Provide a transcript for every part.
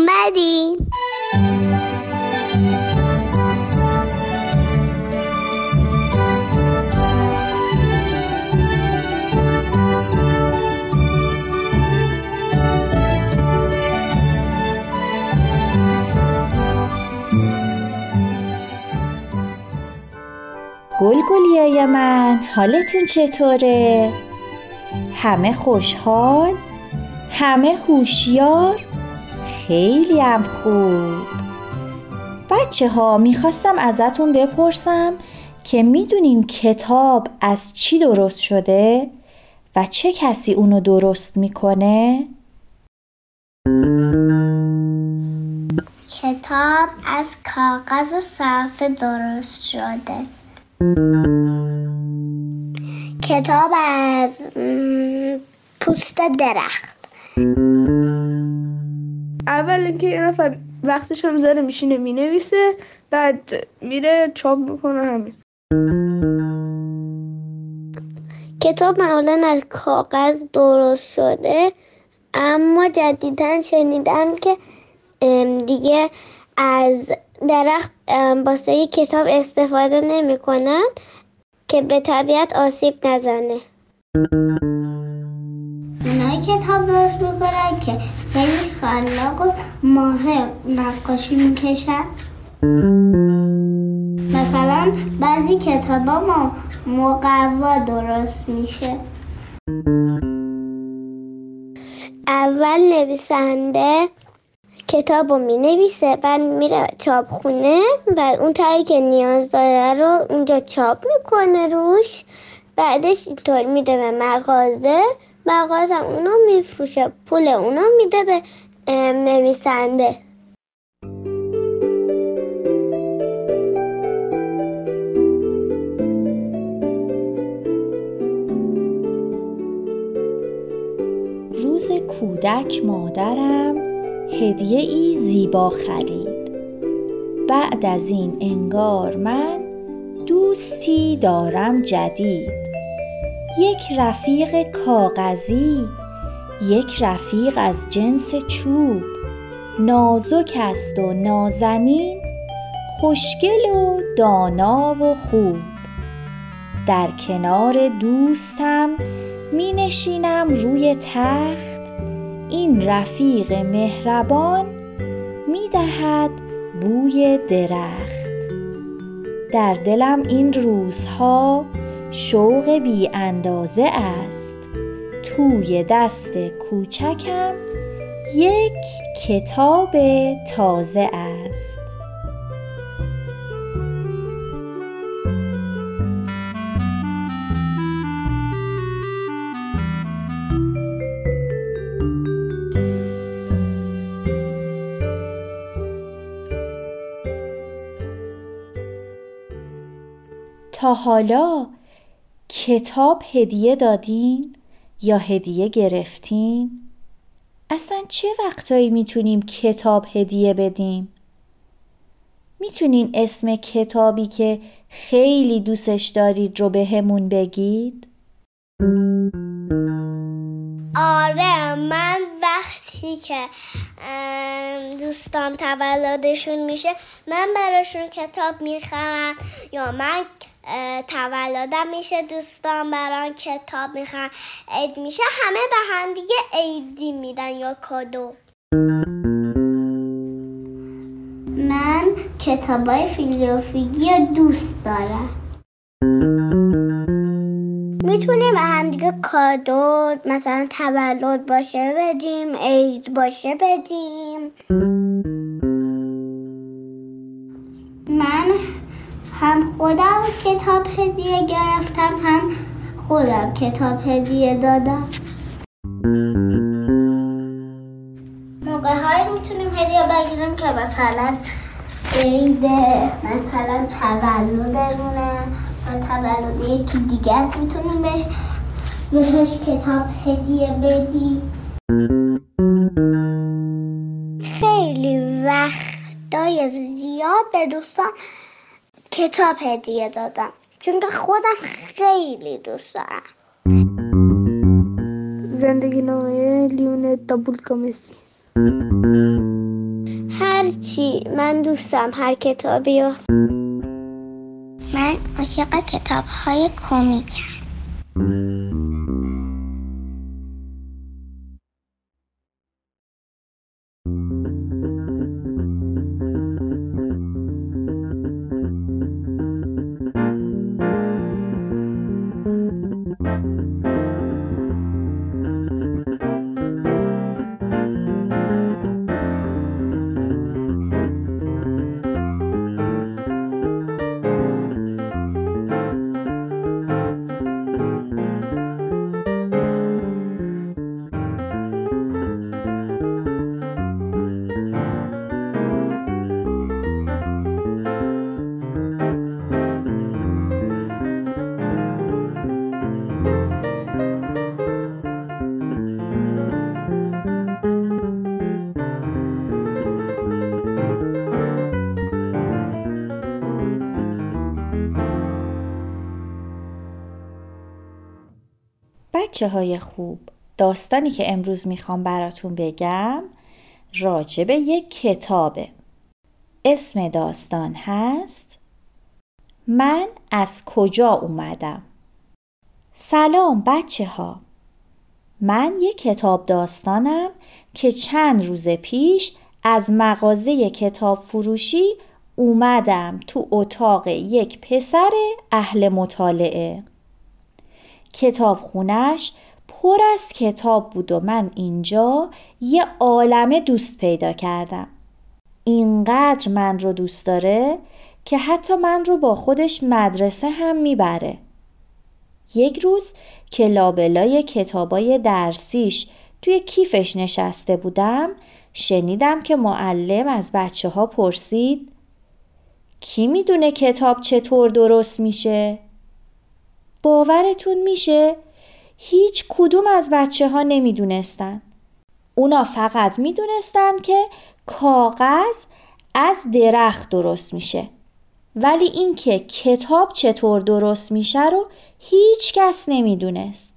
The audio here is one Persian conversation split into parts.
اومدیم گل گلیای من حالتون چطوره؟ همه خوشحال؟ همه هوشیار؟ خیلی هم خوب. بچه ها می‌خواستم ازتون بپرسم که می‌دونین کتاب از چی درست شده و چه کسی اونو درست می‌کنه؟ کتاب از کاغذ و صرفه درست شده. کتاب از پوست درخت. اول اینکه یه نفر وقتش هم زره میشینه می‌نویسه بعد میره چاپ می‌کنه همین. کتاب معمولا از کاغذ درست شده اما جدیدا شنیدم که دیگه از درخت واسه کتاب استفاده نمی که به طبیعت آسیب نزنه. کتاب درست می‌کنن که خیلی خلاق و ماهر نقاشی می‌کشن. مثلا بعضی کتاب ما مقوا درست میشه. اول نویسنده کتاب رو می نویسه بعد میره چاپخونه و اون تایی که نیاز داره رو اونجا چاپ می‌کنه روش. بعدش اینطور میده به مغازه. مغازه اونو میفروشه. پول اونو میده به نویسنده. روز کودک مادرم هدیه ای زیبا خرید. بعد از این انگار من دوستی دارم جدید. یک رفیق کاغذی یک رفیق از جنس چوب. نازک است و نازنین خوشگل و دانا و خوب. در کنار دوستم می نشینم روی تخت. این رفیق مهربان می دهد بوی درخت. در دلم این روزها شوق بی اندازه است. توی دست کوچکم یک کتاب تازه است. تا حالا کتاب هدیه دادین یا هدیه گرفتین؟ اصلا چه وقتایی می‌تونیم کتاب هدیه بدیم؟ می‌تونین اسم کتابی که خیلی دوستش دارید رو به همون بگید؟ آره من وقتی که دوستان تولدشون میشه من براشون کتاب می‌خرم یا من تولدم میشه دوستان بران کتاب می‌خوان عید میشه همه به هم دیگه عیدی میدن یا کادو. من کتابای فیلوفیگی دوست دارم. می‌تونیم به هم دیگه کادو مثلا تولد باشه بدیم عید باشه بدیم. هم خودم کتاب هدیه گرفتم هم خودم کتاب هدیه دادم. موقع های می‌تونیم هدیه بگیریم که مثلا عید مثلا تولدمونه مثلا تولد یکی دیگر می‌تونیم بهش بهش کتاب هدیه بدیم. خیلی وقتای زیاد به دوستان کتاب هدیه دادم. چون که خودم خیلی دوست دارم. زندگی نامه لیون دابول کامسی هر چی من دوستم هر کتابی رو من عاشق کتاب های کمیکم. بچه های خوب داستانی که امروز می‌خوام براتون بگم راجب یک کتابه. اسم داستان هست من از کجا اومدم؟ سلام بچه ها من یک کتاب داستانم که چند روز پیش از مغازه کتاب فروشی اومدم تو اتاق یک پسر اهل مطالعه. کتاب خونش پر از کتاب بود و من اینجا یه عالمه دوست پیدا کردم اینقدر من رو دوست داره که حتی من رو با خودش مدرسه هم می‌بره یک روز که لابلای کتابای درسیش توی کیفش نشسته بودم شنیدم که معلم از بچه ها پرسید کی می‌دونه کتاب چطور درست میشه؟ باورتون میشه؟ هیچ کدوم از بچه ها نمی‌دونستن. اونا فقط می‌دونستن که کاغذ از درخت درست میشه. ولی اینکه کتاب چطور درست میشه رو هیچ کس نمی‌دونست.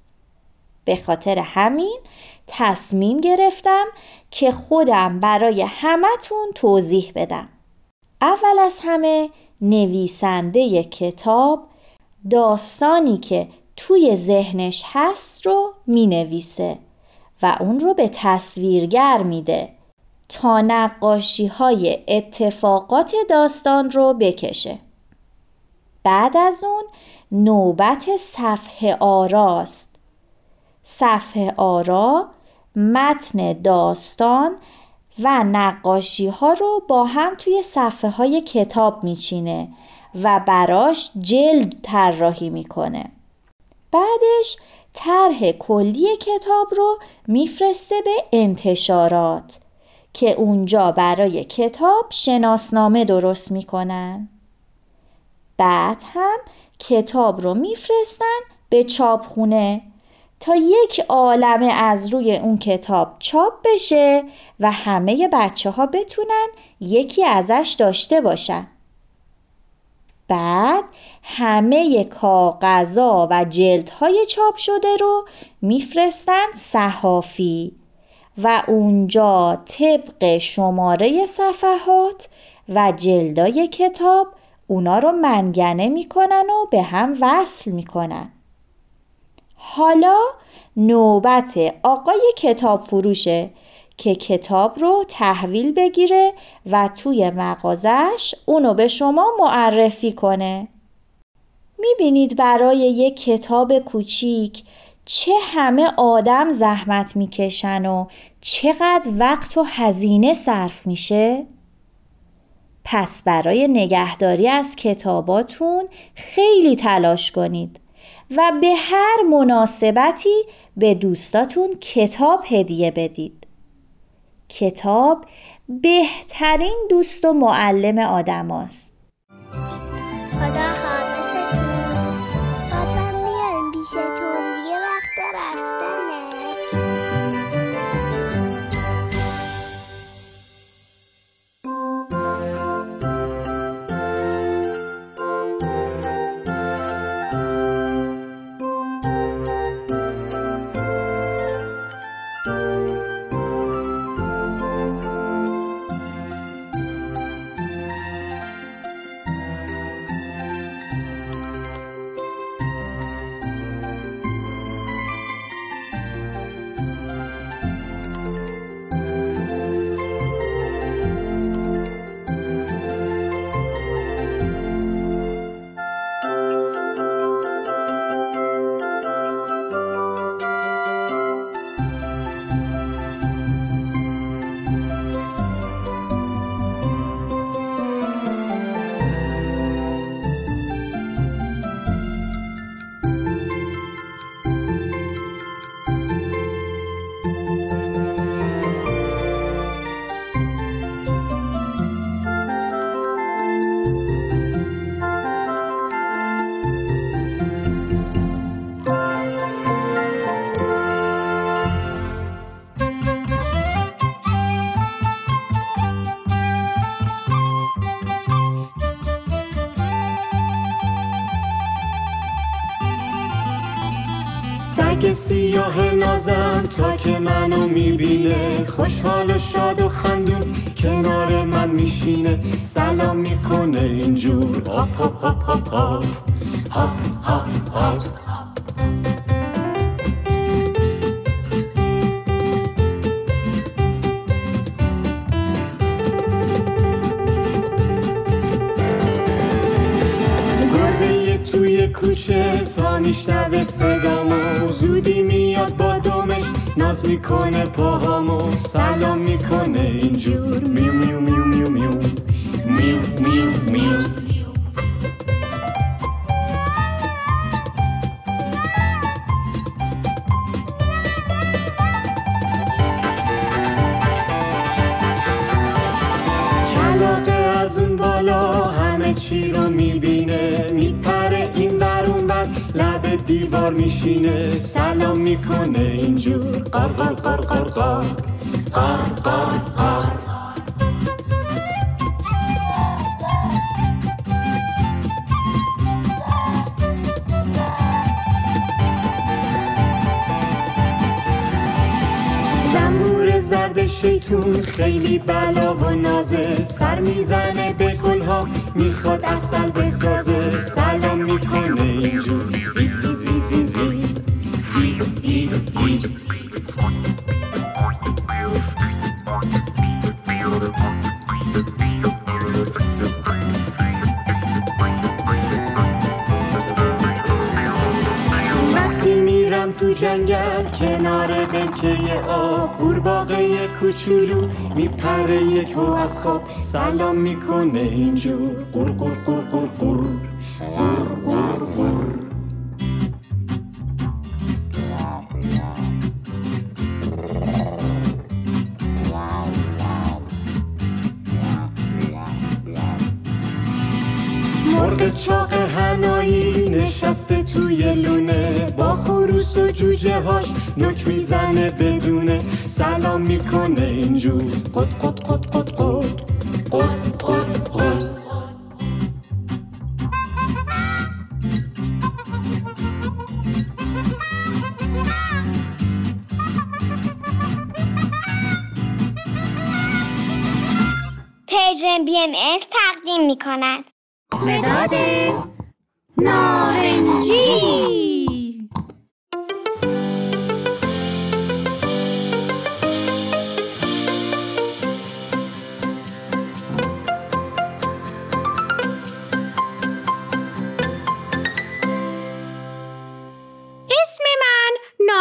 به خاطر همین تصمیم گرفتم که خودم برای همتون توضیح بدم. اول از همه نویسنده کتاب داستانی که توی ذهنش هست رو می نویسه و اون رو به تصویرگر میده تا نقاشی های اتفاقات داستان رو بکشه. بعد از اون نوبت صفحه آراست. صفحه آرا متن داستان و نقاشی ها رو با هم توی صفحه های کتاب میچینه و براش جلد طراحی می‌کنه. بعدش طرح کلی کتاب رو میفرسته به انتشارات که اونجا برای کتاب شناسنامه درست می‌کنن. بعد هم کتاب رو میفرستن به چاپخونه تا یک عالمه از روی اون کتاب چاپ بشه و همه بچه ها بتونن یکی ازش داشته باشن. بعد همه کاغذا و جلدهای چاپ شده رو میفرستن صحافی و اونجا طبق شماره صفحات و جلدای کتاب اونا رو منگنه می‌کنن و به هم وصل می‌کنن. حالا نوبت آقای کتاب فروشه که کتاب رو تحویل بگیره و توی مغازش اونو به شما معرفی کنه می‌بینید برای یک کتاب کوچیک چه همه آدم زحمت می‌کشن و چقدر وقت و هزینه صرف میشه؟ پس برای نگهداری از کتاباتون خیلی تلاش کنید و به هر مناسبتی به دوستاتون کتاب هدیه بدید. کتاب بهترین دوست و معلم آدم است. که منو می‌بینه. خوشحال و شاد و خندون کنار من میشینه. سلام می‌کنه اینجور. هاپ هاپ هاپ هاپ هاپ. هاپ هاپ هاپ. توی کوچه تا میشنوه صدامو. زودی میاد با ناز می‌کنه پاهامو سلام می‌کنه اینجور. میو میو میو میو میو میو میو میو دیوار میشینه سلام می‌کنه اینجور. قار قار قار قار قار. قار قار قار. زرد شیطون خیلی بلا و نازه. سر می‌زنه به گلها می‌خواد اصل بسازه. سلام می‌کنه اینجور. جنگل کنار دلکه آب قورباغه کوچولو میپره یک از خواب. سلام می‌کنه اینجور. قور قور قور قور قور نک می‌زنه به دونه سلام می‌کنه اینجور. قد قد قد قد قد قد قد قد Persian BMS تقدیم می کند مداد نارنجی.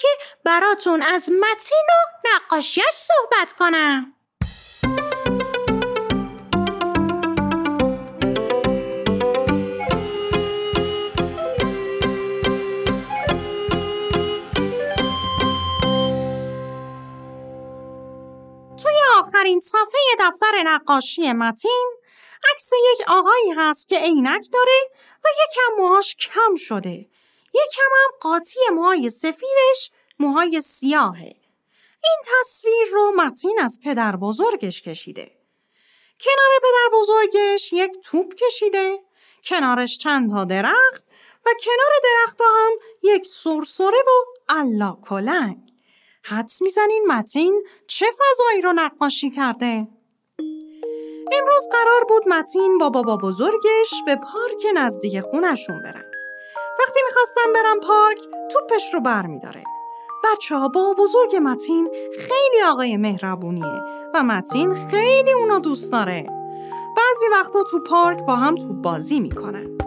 که براتون از متین و نقاشیش صحبت کنم توی آخرین صفحه دفتر نقاشی متین عکس یک آقایی هست که عینک داره و یکم موهاش کم شده. یکم هم قاطی موهای سفیدش موهای سیاهه. این تصویر رو متین از پدر بزرگش کشیده. کنار پدر بزرگش یک توپ کشیده. کنارش چند تا درخت و کنار درخت هم یک سرسره و الا کلنگ. حدس می‌زنین متین چه فضایی رو نقاشی کرده؟ امروز قرار بود متین با بابا بزرگش به پارک نزدیک خونشون برن. وقتی می‌خواستم برم پارک توپش رو بر میداره. بچه ها با بزرگ متین خیلی آقای مهربونیه و متین خیلی اونو دوست داره. بعضی وقتا تو پارک با هم توپ بازی می‌کنن.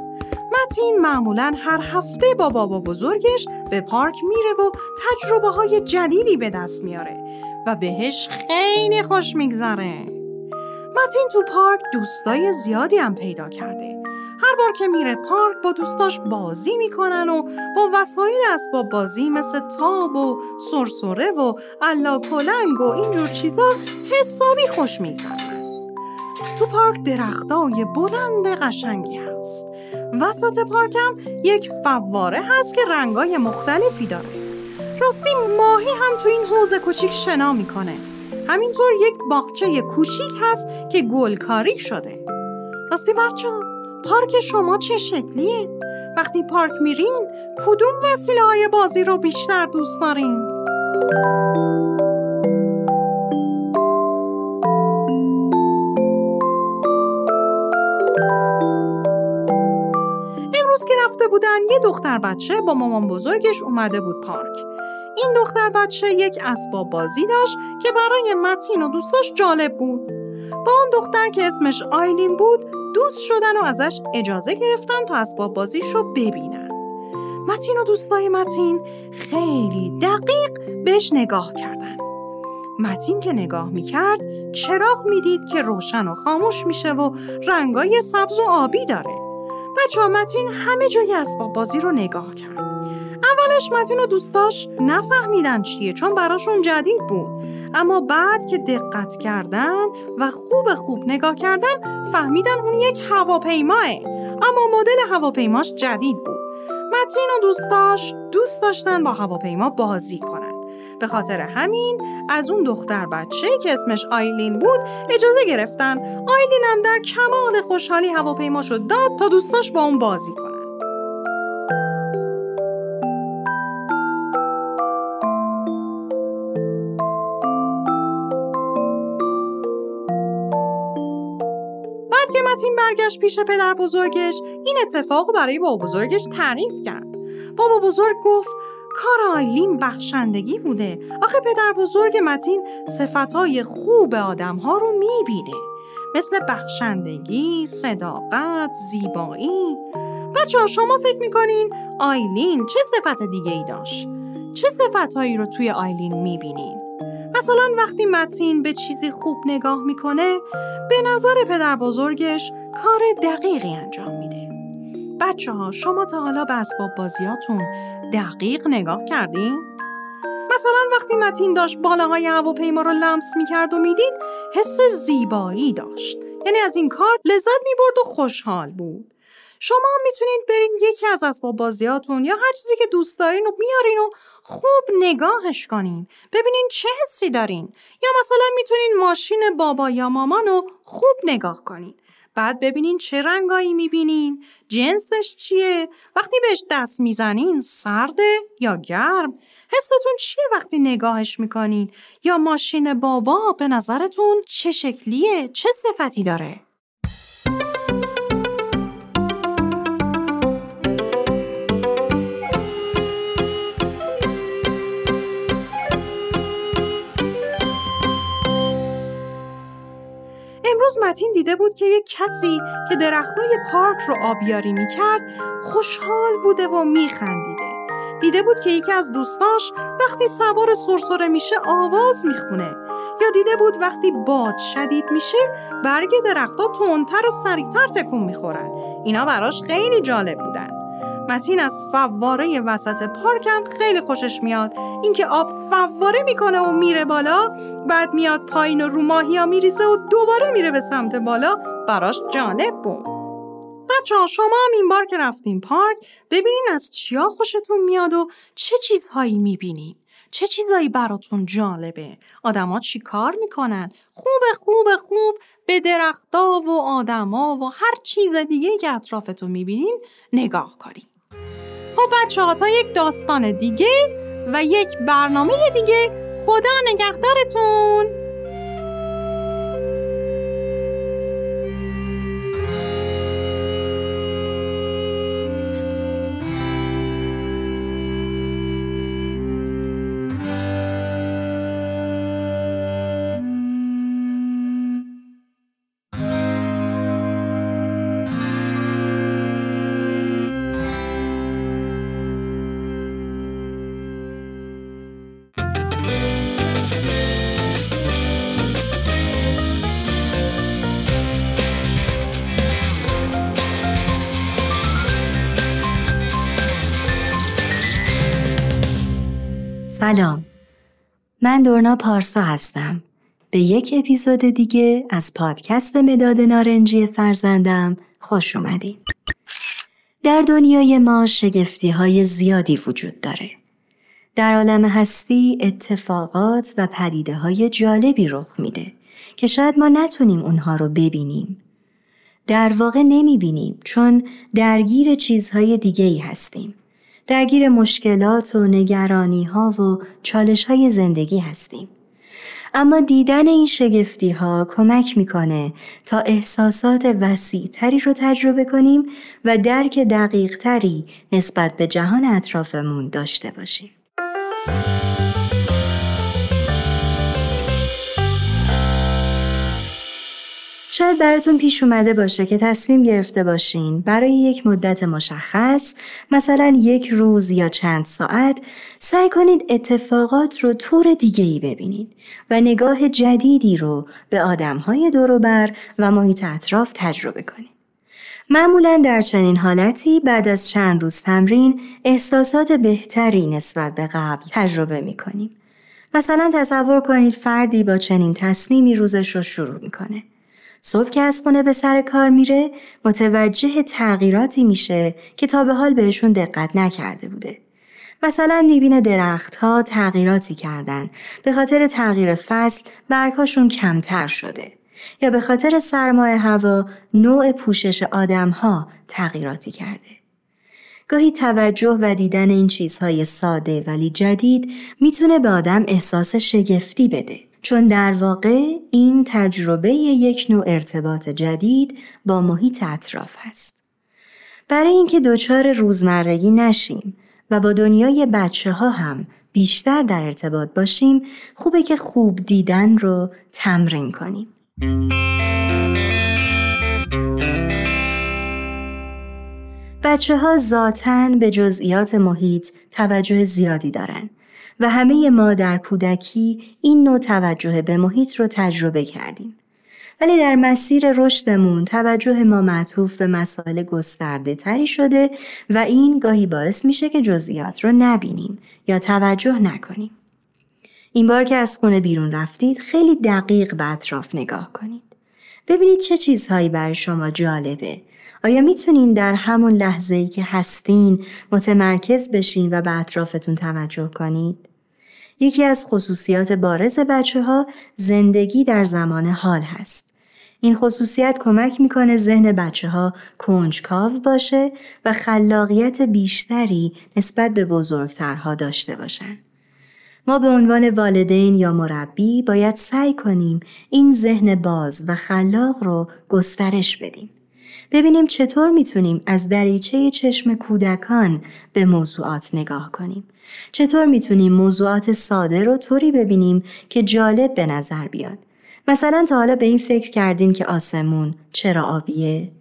متین معمولا هر هفته با بابا بزرگش به پارک میره و تجربه های جدیدی به دست میاره و بهش خیلی خوش میگذره. متین تو پارک دوستای زیادی هم پیدا کرده هر بار که میره پارک با دوستاش بازی می‌کنن و با وسایل اسباب بازی مثل تاب و سرسره و علا کلنگ و اینجور چیزا حسابی خوش میگذرن تو پارک درختای بلند قشنگی هست. وسط پارکم یک فواره هست که رنگای مختلفی داره. راستی ماهی هم تو این حوز کوچیک شنا می‌کنه. همینطور یک باغچه کوچیک هست که گلکاری شده. راستی بچه پارک شما چه شکلیه؟ وقتی پارک میرین کدوم وسیله های بازی رو بیشتر دوست دارین؟ امروز که رفته بودن یه دختر بچه با مامان بزرگش اومده بود پارک این دختر بچه یک اسباب بازی داشت که برای متین و دوستاش جالب بود با اون دختر که اسمش آیلین بود دوست شدن و ازش اجازه گرفتن تا اسباب بازیش رو ببینن. متین و دوستای متین خیلی دقیق بهش نگاه کردن. متین که نگاه می‌کرد چراغ می‌دید که روشن و خاموش میشه و رنگای سبز و آبی داره. بچه متین همه جای اسباب بازی رو نگاه کرد. اولش متین و دوستاش نفهمیدن چیه چون براشون جدید بود. اما بعد که دقت کردن و خوب خوب نگاه کردن فهمیدن اون یک هواپیماه. اما مدل هواپیماش جدید بود. متین و دوستاش دوست داشتن با هواپیما بازی کنن. به خاطر همین از اون دختر بچه که اسمش آیلین بود اجازه گرفتن. آیلین هم در کمال خوشحالی هواپیماشو داد تا دوستاش با اون بازی کنن. متین برگشت پیش پدر بزرگش این اتفاق برای بابا بزرگش تعریف کرد بابا بزرگ گفت کار آیلین بخشندگی بوده آخه پدر بزرگ متین صفتهای خوب آدم ها رو می‌بینه مثل بخشندگی، صداقت، زیبایی بچه ها شما فکر می‌کنین آیلین چه صفت دیگه ای داشت؟ چه صفتهایی رو توی آیلین می‌بینین؟ مثلا وقتی متین به چیزی خوب نگاه می‌کنه به نظر پدر بزرگش کار دقیقی انجام میده. بچه ها شما تا حالا به اسباب بازیاتون دقیق نگاه کردین؟ مثلا وقتی متین داشت بالاهای هواپیما رو لمس می‌کرد و می‌دید حس زیبایی داشت. یعنی از این کار لذت می‌برد و خوشحال بود. شما می‌تونید برین یکی از اسباب بازیاتون یا هر چیزی که دوست دارین و بیارین و خوب نگاهش کنین. ببینین چه حسی دارین. یا مثلا می‌تونین ماشین بابا یا مامان رو خوب نگاه کنین. بعد ببینین چه رنگایی می‌بینین. جنسش چیه؟ وقتی بهش دست می‌زنین سرده یا گرم؟ حستون چیه وقتی نگاهش می‌کنین؟ یا ماشین بابا به نظرتون چه شکلیه؟ چه صفتی داره؟ امروز متین دیده بود که یک کسی که درختای پارک رو آبیاری می‌کرد خوشحال بوده و میخندیده. دیده بود که یکی از دوستاش وقتی سوار سرسره میشه آواز می‌خونه. یا دیده بود وقتی باد شدید میشه برگ درختها تندتر و سریعتر تکون می‌خورن. اینا براش خیلی جالب بودن. متین از فواره وسط پارکم خیلی خوشش میاد. اینکه آب فواره می‌کنه و میره بالا بعد میاد پایین و رو ماهی ها میریزه و دوباره میره به سمت بالا براش جالب بود. بچه ها شما هم این بار که رفتین پارک ببینین از چیا خوشتون میاد و چه چیزهایی می‌بینین. چه چیزایی براتون جالبه. آدما چی کار می‌کنن؟ خوب خوب خوب. به درختا و آدما و هر چیز دیگه که اطرافتون می‌بینین نگاه کنین. خب بچه ها تا یک داستان دیگه و یک برنامه دیگه. خدا نگهدارتون. سلام. من دورنا پارسا هستم. به یک اپیزود دیگه از پادکست مداد نارنجی فرزندم خوش اومدین. در دنیای ما شگفتی های زیادی وجود داره. در عالم هستی اتفاقات و پدیده های جالبی رخ میده که شاید ما نتونیم اونها رو ببینیم. در واقع نمی بینیم چون درگیر چیزهای دیگه ای هستیم. درگیر مشکلات و نگرانی ها و چالش های زندگی هستیم. اما دیدن این شگفتی ها کمک می‌کنه تا احساسات وسیع تری رو تجربه کنیم و درک دقیق تری نسبت به جهان اطرافمون داشته باشیم. شاید براتون پیش اومده باشه که تصمیم گرفته باشین برای یک مدت مشخص مثلا یک روز یا چند ساعت سعی کنید اتفاقات رو طور دیگه ای ببینید و نگاه جدیدی رو به آدمهای دوروبر و محیط اطراف تجربه کنید. معمولا در چنین حالتی بعد از چند روز تمرین احساسات بهتری نسبت به قبل تجربه می کنیم. مثلا تصور کنید فردی با چنین تصمیمی روزش رو شروع می‌کنه. صبح که از خونه به سر کار میره متوجه تغییراتی میشه که تا به حال بهشون دقت نکرده بوده. مثلا می‌بینه درختها تغییراتی کردن به خاطر تغییر فصل برگهاشون کمتر شده یا به خاطر سرمایه هوا نوع پوشش آدمها تغییراتی کرده. گاهی توجه و دیدن این چیزهای ساده ولی جدید می‌تونه به آدم احساس شگفتی بده. چون در واقع این تجربه یک نوع ارتباط جدید با محیط اطراف هست. برای اینکه دچار روزمرگی نشیم و با دنیای بچه ها هم بیشتر در ارتباط باشیم خوبه که خوب دیدن رو تمرین کنیم. بچه ها ذاتن به جزئیات محیط توجه زیادی دارن و همه ما در کودکی این نوع توجه به محیط رو تجربه کردیم. ولی در مسیر رشدمون توجه ما معطوف به مسائل گسترده تری شده و این گاهی باعث میشه که جزئیات رو نبینیم یا توجه نکنیم. این بار که از خونه بیرون رفتید خیلی دقیق به اطراف نگاه کنید. ببینید چه چیزهایی برای شما جالبه. آیا می‌تونین در همون لحظه ای که هستین متمرکز بشین و به اطرافتون توجه کنید؟ یکی از خصوصیات بارز بچه ها زندگی در زمان حال هست. این خصوصیت کمک می‌کنه ذهن بچه ها کنجکاو باشه و خلاقیت بیشتری نسبت به بزرگترها داشته باشن. ما به عنوان والدین یا مربی باید سعی کنیم این ذهن باز و خلاق رو گسترش بدیم. ببینیم چطور می‌تونیم از دریچه چشم کودکان به موضوعات نگاه کنیم. چطور می‌تونیم موضوعات ساده رو طوری ببینیم که جالب به نظر بیاد. مثلا تا حالا به این فکر کردین که آسمون چرا آبیه؟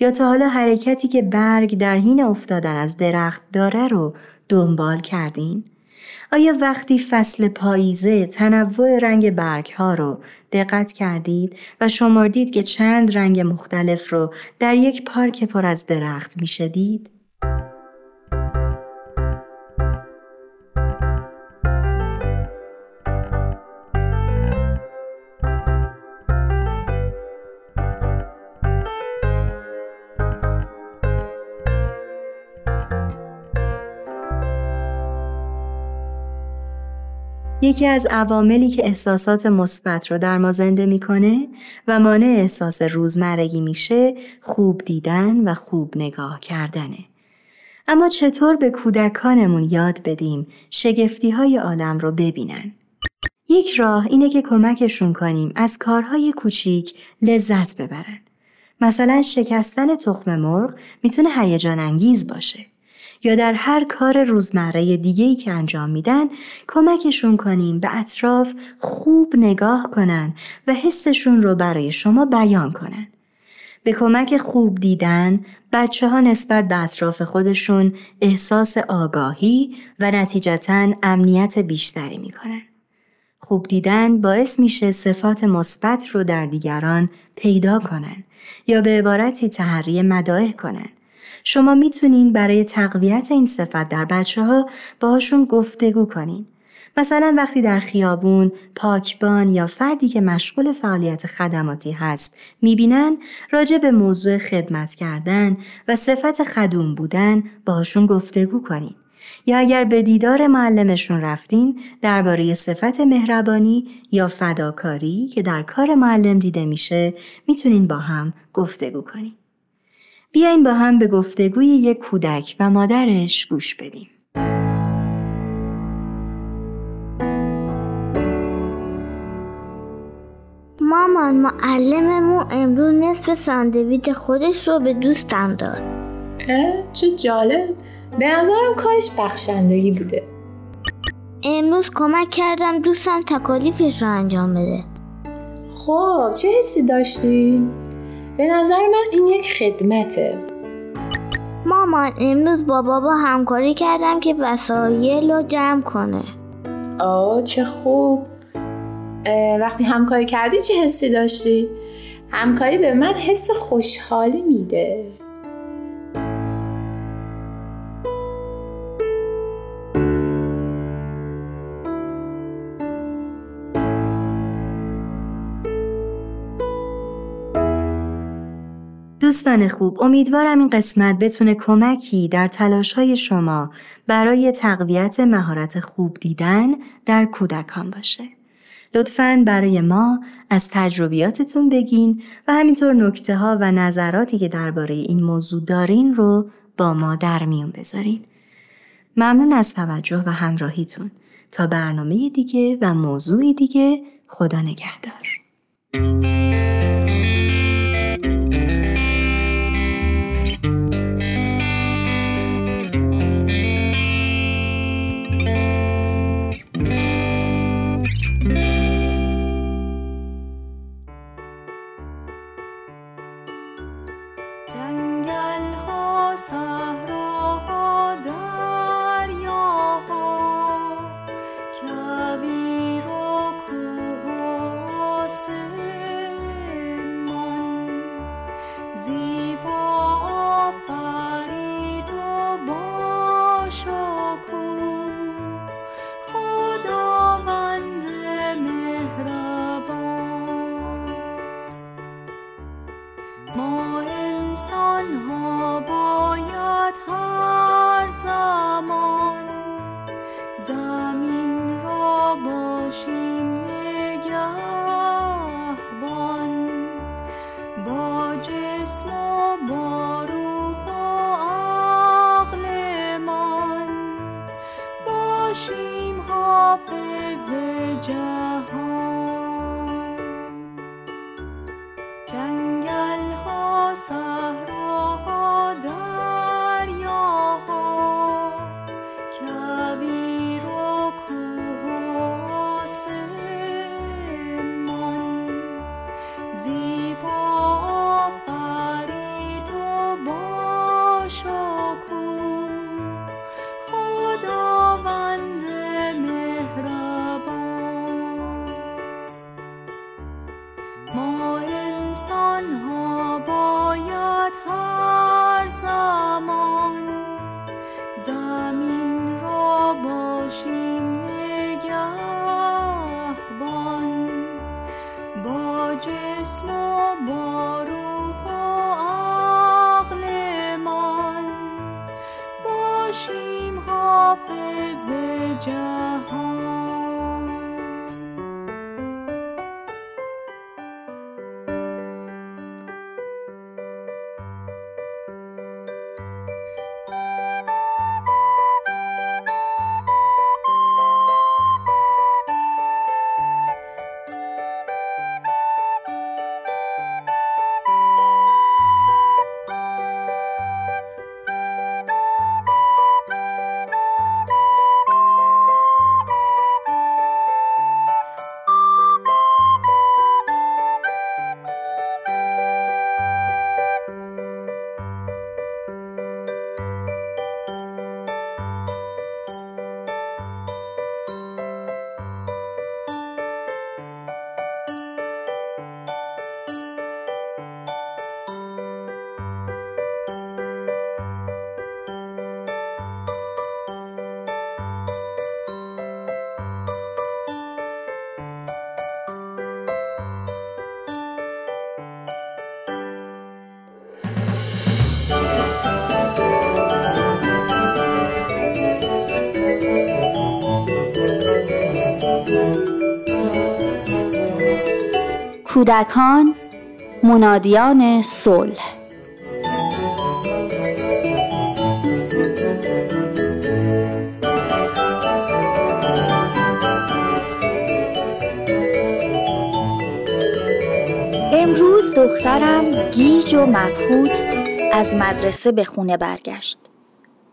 یا تا حالا حرکتی که برگ در حین افتادن از درخت داره رو دنبال کردین؟ آیا وقتی فصل پاییزه تنوع رنگ برگ ها رو دقت کردید و شمردید که چند رنگ مختلف رو در یک پارک پر از درخت می شدید؟ یکی از عواملی که احساسات مثبت رو در ما زنده می‌کنه و مانع احساس روزمرگی میشه خوب دیدن و خوب نگاه کردنه. اما چطور به کودکانمون یاد بدیم شگفتی های عالم رو ببینن؟ یک راه اینه که کمکشون کنیم از کارهای کوچیک لذت ببرن. مثلا شکستن تخم مرغ می‌تونه هیجان انگیز باشه. یا در هر کار روزمره دیگهی که انجام میدن کمکشون کنیم به اطراف خوب نگاه کنن و حسشون رو برای شما بیان کنن. به کمک خوب دیدن بچه ها نسبت به اطراف خودشون احساس آگاهی و نتیجتا امنیت بیشتری می‌کنن. خوب دیدن باعث میشه صفات مثبت رو در دیگران پیدا کنن یا به عبارتی تحری مدائح کنن. شما می‌تونین برای تقویت این صفت در بچه ها باهاشون گفتگو کنین. مثلا وقتی در خیابون پاکبان یا فردی که مشغول فعالیت خدماتی هست می‌بینن راجع به موضوع خدمت کردن و صفت خدوم بودن باهاشون گفتگو کنین. یا اگر به دیدار معلمشون رفتین درباره صفت مهربانی یا فداکاری که در کار معلم دیده میشه می‌تونین با هم گفتگو کنین. بیاین با هم به گفتگوی یک کودک و مادرش گوش بدیم. مامان معلممون امروز نصف ساندویچ خودش رو به دوستم داد چه جالب به نظرم کارش بخشندگی بوده امروز کمک کردم دوستم تکالیفش رو انجام بده خب چه حسی داشتی؟ به نظر من این یک خدمته. مامان امروز با بابا همکاری کردم که وسایل رو جمع کنه. آه چه خوب. وقتی همکاری کردی چه حسی داشتی؟ همکاری به من حس خوشحالی میده. دوستان خوب امیدوارم این قسمت بتونه کمکی در تلاش های شما برای تقویت مهارت خوب دیدن در کودکان باشه. لطفاً برای ما از تجربیاتتون بگین و همینطور نکته ها و نظراتی که درباره این موضوع دارین رو با ما در میون بذارین. ممنون از توجه و همراهیتون. تا برنامه دیگه و موضوعی دیگه خدا نگهدار. کودکان منادیان صلح امروز دخترم گیج و مبهوت از مدرسه به خونه برگشت.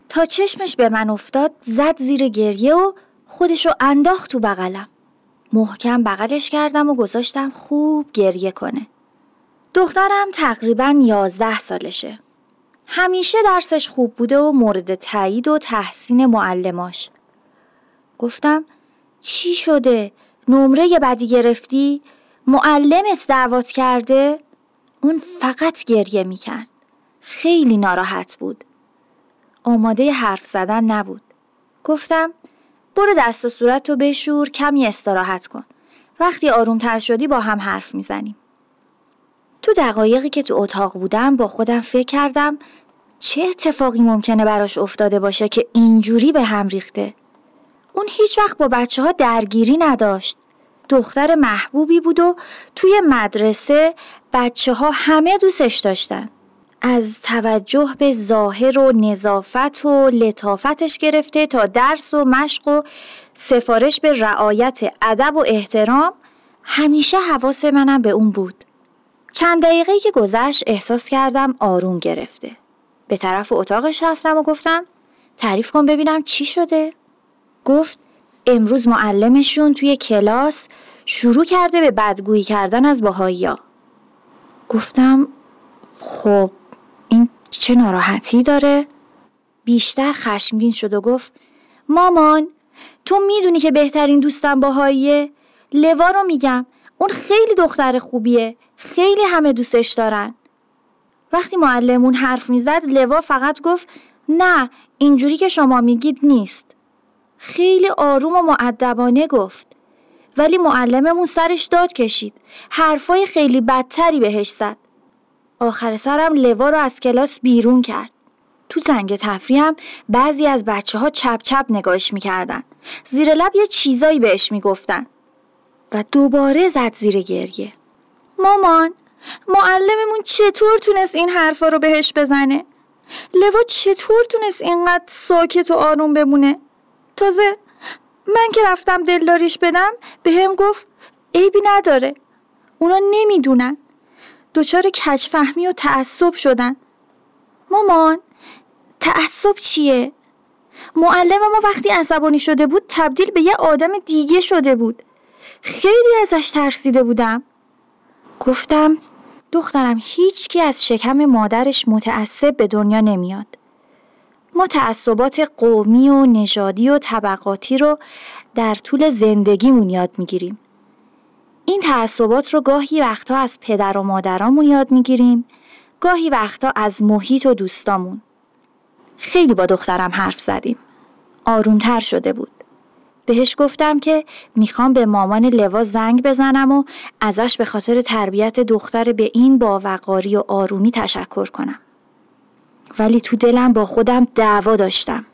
تا چشمش به من افتاد زد زیر گریه و خودشو انداخت تو بغلم. محکم بغلش کردم و گذاشتم خوب گریه کنه. دخترم تقریبا یازده سالشه. همیشه درسش خوب بوده و مورد تایید و تحسین معلماش. گفتم چی شده؟ نمره بدی گرفتی؟ معلمت دعوت کرده؟ اون فقط گریه می‌کرد. خیلی ناراحت بود. آماده حرف زدن نبود. گفتم برو دست و صورت تو بشور کمی استراحت کن. وقتی آرومتر شدی با هم حرف می‌زنیم. تو دقایقی که تو اتاق بودم با خودم فکر کردم چه اتفاقی ممکنه براش افتاده باشه که اینجوری به هم ریخته. اون هیچ وقت با بچه ها درگیری نداشت. دختر محبوبی بود و توی مدرسه بچه ها همه دوستش داشتن. از توجه به ظاهر و نظافت و لطافتش گرفته تا درس و مشق و سفارش به رعایت ادب و احترام همیشه حواس منم به اون بود. چند دقیقه که گذشت احساس کردم آروم گرفته. به طرف اتاقش رفتم و گفتم تعریف کن ببینم چی شده؟ گفت امروز معلمشون توی کلاس شروع کرده به بدگویی کردن از باهایی گفتم خب این چه ناراحتی داره؟ بیشتر خشمگین شد و گفت مامان تو می‌دونی که بهترین دوستم باهاییه؟ لوا رو میگم اون خیلی دختر خوبیه خیلی همه دوستش دارن. وقتی معلمون حرف می‌زد لوا فقط گفت نه اینجوری که شما میگید نیست. خیلی آروم و معدبانه گفت. ولی معلممون سرش داد کشید. حرفای خیلی بدتری بهش زد. آخر سرم لوا رو از کلاس بیرون کرد. تو زنگ تفریحم بعضی از بچه ها چپ چپ نگاهش می‌کردن. زیر لب یه چیزایی بهش می‌گفتن. و دوباره زد زیر گریه. مامان معلممون چطور تونست این حرفا رو بهش بزنه؟ لوا چطور تونست اینقدر ساکت و آروم بمونه؟ تازه من که رفتم دلداریش بدم به هم گفت عیبی نداره. اونا نمی‌دونن. دچار کجفهمی و تعصب شدن مامان تعصب چیه؟ معلم ما وقتی عصبانی شده بود تبدیل به یه آدم دیگه شده بود خیلی ازش ترسیده بودم گفتم دخترم هیچکی از شکم مادرش متعصب به دنیا نمیاد ما تعصبات قومی و نژادی و طبقاتی رو در طول زندگیمون یاد می‌گیریم. این تعصبات رو گاهی وقتا از پدر و مادرامون یاد می‌گیریم، گاهی وقتا از محیط و دوستامون. خیلی با دخترم حرف زدیم. آرومتر شده بود. بهش گفتم که می‌خوام به مامان لوا زنگ بزنم و ازش به خاطر تربیت دختر به این باوقاری و آرومی تشکر کنم. ولی تو دلم با خودم دعوا داشتم.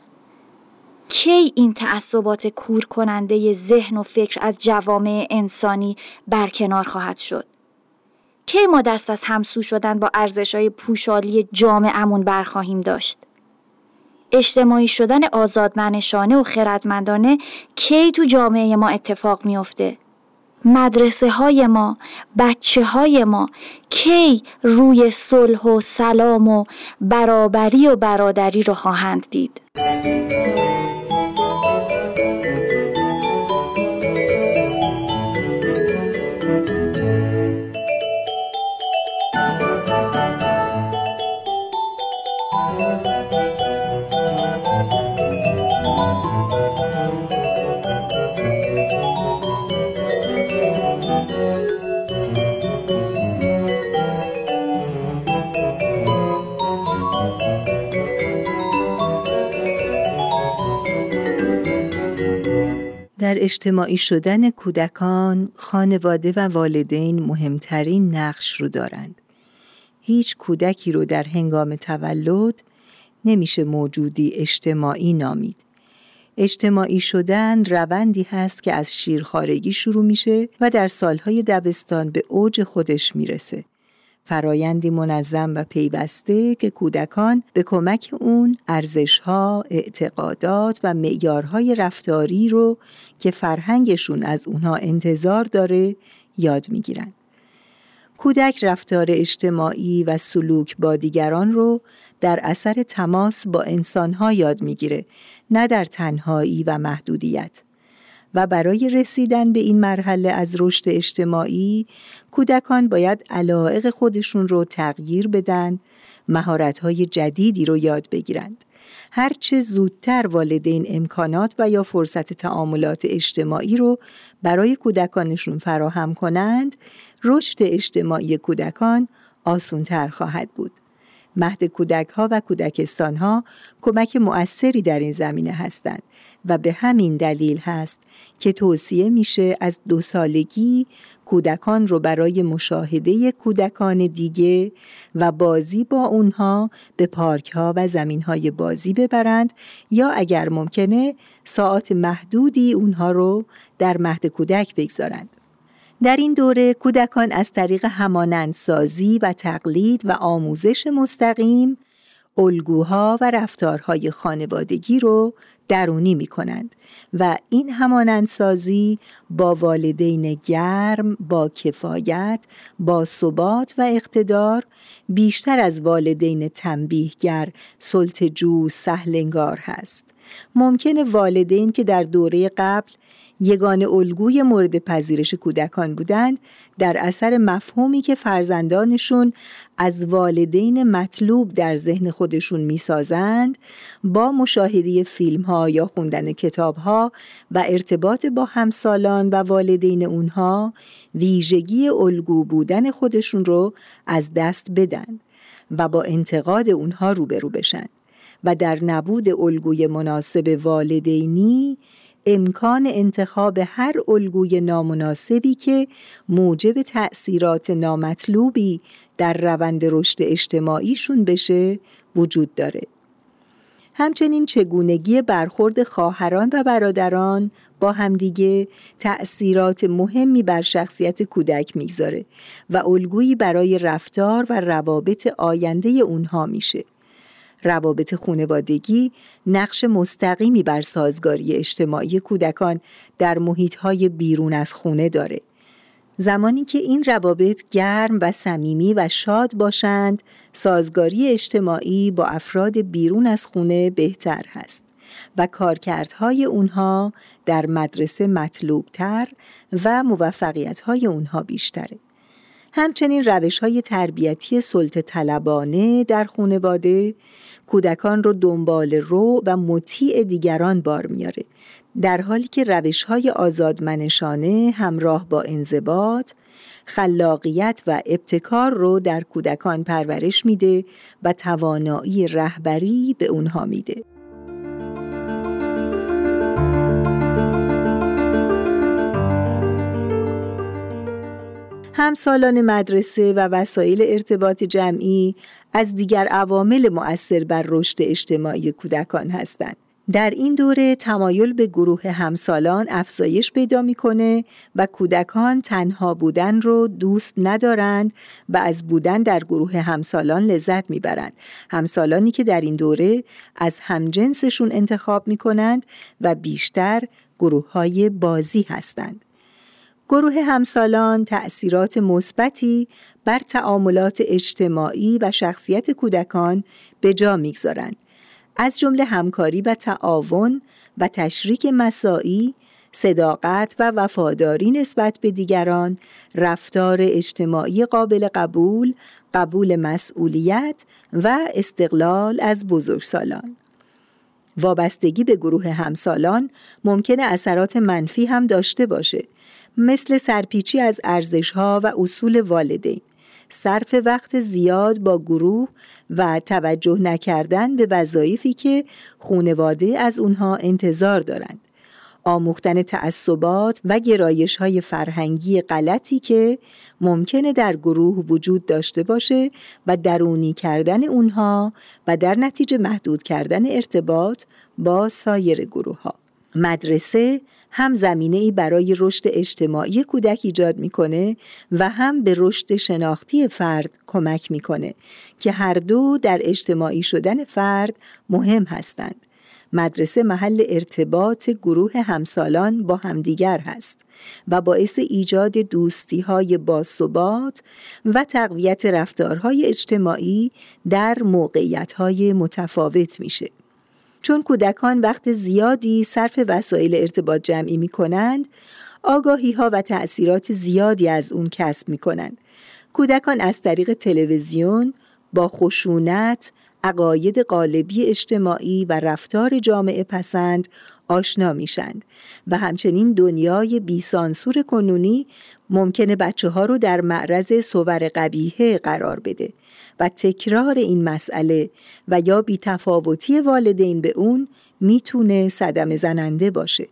کی این تعصبات کور کننده ذهن و فکر از جوامع انسانی برکنار خواهد شد؟ کی ما دست از همسو شدن با ارزشهای پوشالی جامعمون برخواهیم داشت؟ اجتماعی شدن آزادمنشانه و خردمندانه کی تو جامعه ما اتفاق میافته؟ مدرسه های ما بچه های ما کی روی صلح و سلام و برابری و برادری رو خواهند دید در اجتماعی شدن کودکان خانواده و والدین مهمترین نقش رو دارند. هیچ کودکی رو در هنگام تولد نمیشه موجودی اجتماعی نامید. اجتماعی شدن روندی هست که از شیرخارگی شروع میشه و در سالهای دبستان به اوج خودش می‌رسه. فرایندی منظم و پیوسته که کودکان به کمک اون ارزشها، اعتقادات و معیارهای رفتاری رو که فرهنگشون از اونها انتظار داره یاد می‌گیرن. کودک رفتار اجتماعی و سلوک با دیگران رو در اثر تماس با انسانها یاد می‌گیره نه در تنهایی و محدودیت و برای رسیدن به این مرحله از رشد اجتماعی کودکان باید علائق خودشون رو تغییر بدن مهارت‌های جدیدی رو یاد بگیرند. هرچه زودتر والدین امکانات و یا فرصت تعاملات اجتماعی رو برای کودکانشون فراهم کنند رشد اجتماعی کودکان آسونتر خواهد بود. مهد کودک ها و کودکستان ها کمک مؤثری در این زمینه هستند و به همین دلیل هست که توصیه میشه از دو سالگی کودکان رو برای مشاهده کودکان دیگه و بازی با اونها به پارک ها و زمین های بازی ببرند یا اگر ممکنه ساعت محدودی اونها رو در مهد کودک بگذارند. در این دوره کودکان از طریق همانندسازی و تقلید و آموزش مستقیم الگوها و رفتارهای خانوادگی رو درونی می کنند و این همانندسازی با والدین گرم، با کفایت، با ثبات و اقتدار بیشتر از والدین تنبیهگر، سلطجو، سهلنگار هست. ممکنه والدین که در دوره قبل یگان الگوی مورد پذیرش کودکان بودند در اثر مفهومی که فرزندانشون از والدین مطلوب در ذهن خودشون می‌سازند با مشاهده فیلم ها یا خوندن کتاب ها و ارتباط با همسالان و والدین اونها ویژگی الگو بودن خودشون رو از دست بدن و با انتقاد اونها روبرو بشن و در نبود الگوی مناسب والدینی امکان انتخاب هر الگوی نامناسبی که موجب تأثیرات نامطلوبی در روند رشد اجتماعیشون بشه وجود داره. همچنین چگونگی برخورد خواهران و برادران با همدیگه تأثیرات مهمی بر شخصیت کودک می‌گذاره و الگویی برای رفتار و روابط آینده اونها میشه. روابط خانوادگی نقش مستقیمی بر سازگاری اجتماعی کودکان در محیطهای بیرون از خونه داره. زمانی که این روابط گرم و صمیمی و شاد باشند، سازگاری اجتماعی با افراد بیرون از خونه بهتر هست و کارکردهای اونها در مدرسه مطلوبتر و موفقیتهای اونها بیشتره. همچنین روش های تربیتی سلطه طلبانه در خانواده کودکان رو دنبال رو و مطیع دیگران بار میاره در حالی که روش های آزادمنشانه همراه با انضباط خلاقیت و ابتکار رو در کودکان پرورش میده و توانایی رهبری به اونها میده. همسالان مدرسه و وسایل ارتباط جمعی از دیگر عوامل مؤثر بر رشد اجتماعی کودکان هستند. در این دوره تمایل به گروه همسالان افزایش پیدا می‌کنه و کودکان تنها بودن رو دوست ندارند و از بودن در گروه همسالان لذت می‌برند. همسالانی که در این دوره از همجنسشون انتخاب می‌کنند و بیشتر گروه های بازی هستند. گروه همسالان تأثیرات مثبتی بر تعاملات اجتماعی و شخصیت کودکان به جا می‌گذارند از جمله همکاری و تعاون و تشریک مساعی صداقت و وفاداری نسبت به دیگران، رفتار اجتماعی قابل قبول، قبول مسئولیت و استقلال از بزرگسالان. وابستگی به گروه همسالان ممکن اثرات منفی هم داشته باشه مثل سرپیچی از ارزشها و اصول والدین صرف وقت زیاد با گروه و توجه نکردن به وظایفی که خونواده از اونها انتظار دارند آموختن تعصبات و گرایش های فرهنگی غلطی که ممکنه در گروه وجود داشته باشه و درونی کردن اونها و در نتیجه محدود کردن ارتباط با سایر گروه ها. مدرسه هم زمینه ای برای رشد اجتماعی کودک ایجاد می‌کنه و هم به رشد شناختی فرد کمک می‌کنه که هر دو در اجتماعی شدن فرد مهم هستند. مدرسه محل ارتباط گروه همسالان با همدیگر هست و باعث ایجاد دوستی های باثبات و تقویت رفتارهای اجتماعی در موقعیت های متفاوت میشه. چون کودکان وقت زیادی صرف وسایل ارتباط جمعی می کنند، آگاهی ها و تأثیرات زیادی از اون کسب می کنند. کودکان از طریق تلویزیون با خشونت، عقاید قالبی اجتماعی و رفتار جامعه پسند آشنا میشند و همچنین دنیای بیسانسور کنونی ممکنه بچه ها رو در معرض صور قبیهه قرار بده و تکرار این مسئله و یا بیتفاوتی والدین به اون می‌تونه صدم زننده باشه.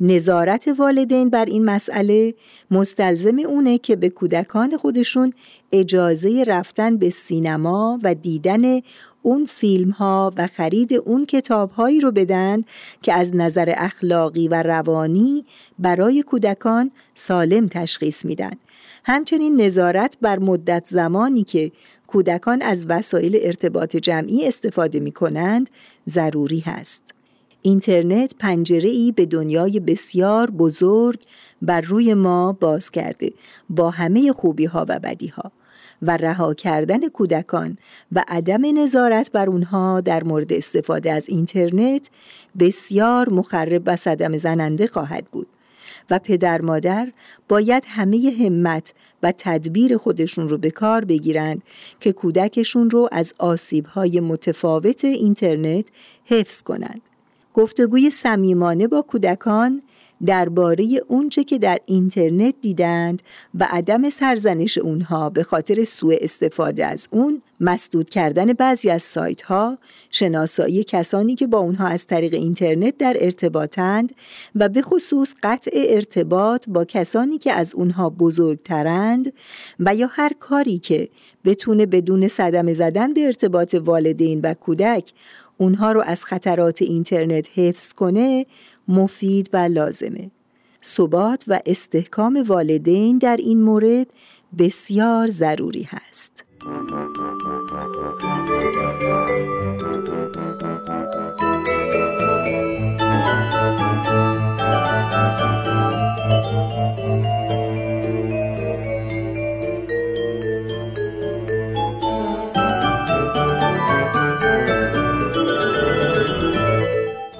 نظارت والدین بر این مسئله مستلزم اونه که به کودکان خودشون اجازه رفتن به سینما و دیدن اون فیلم ها و خرید اون کتاب هایی رو بدن که از نظر اخلاقی و روانی برای کودکان سالم تشخیص میدن. همچنین نظارت بر مدت زمانی که کودکان از وسایل ارتباط جمعی استفاده می کنند ضروری هست. اینترنت پنجره ای به دنیای بسیار بزرگ بر روی ما باز کرده با همه خوبی ها و بدی ها و رها کردن کودکان و عدم نظارت بر اونها در مورد استفاده از اینترنت بسیار مخرب و صدم زننده خواهد بود و پدر مادر باید همه همت و تدبیر خودشون رو به کار بگیرند که کودکشون رو از آسیبهای متفاوت اینترنت حفظ کنند. گفتگوی صمیمانه با کودکان درباره اونچه که در اینترنت دیدند و عدم سرزنش اونها به خاطر سوء استفاده از اون مسدود کردن بعضی از سایت ها شناسایی کسانی که با اونها از طریق اینترنت در ارتباطند و به خصوص قطع ارتباط با کسانی که از اونها بزرگترند و یا هر کاری که بتونه بدون صدمه زدن به ارتباط والدین و کودک اونها رو از خطرات اینترنت حفظ کنه مفید و لازمه. ثبات و استحکام والدین در این مورد بسیار ضروری هست.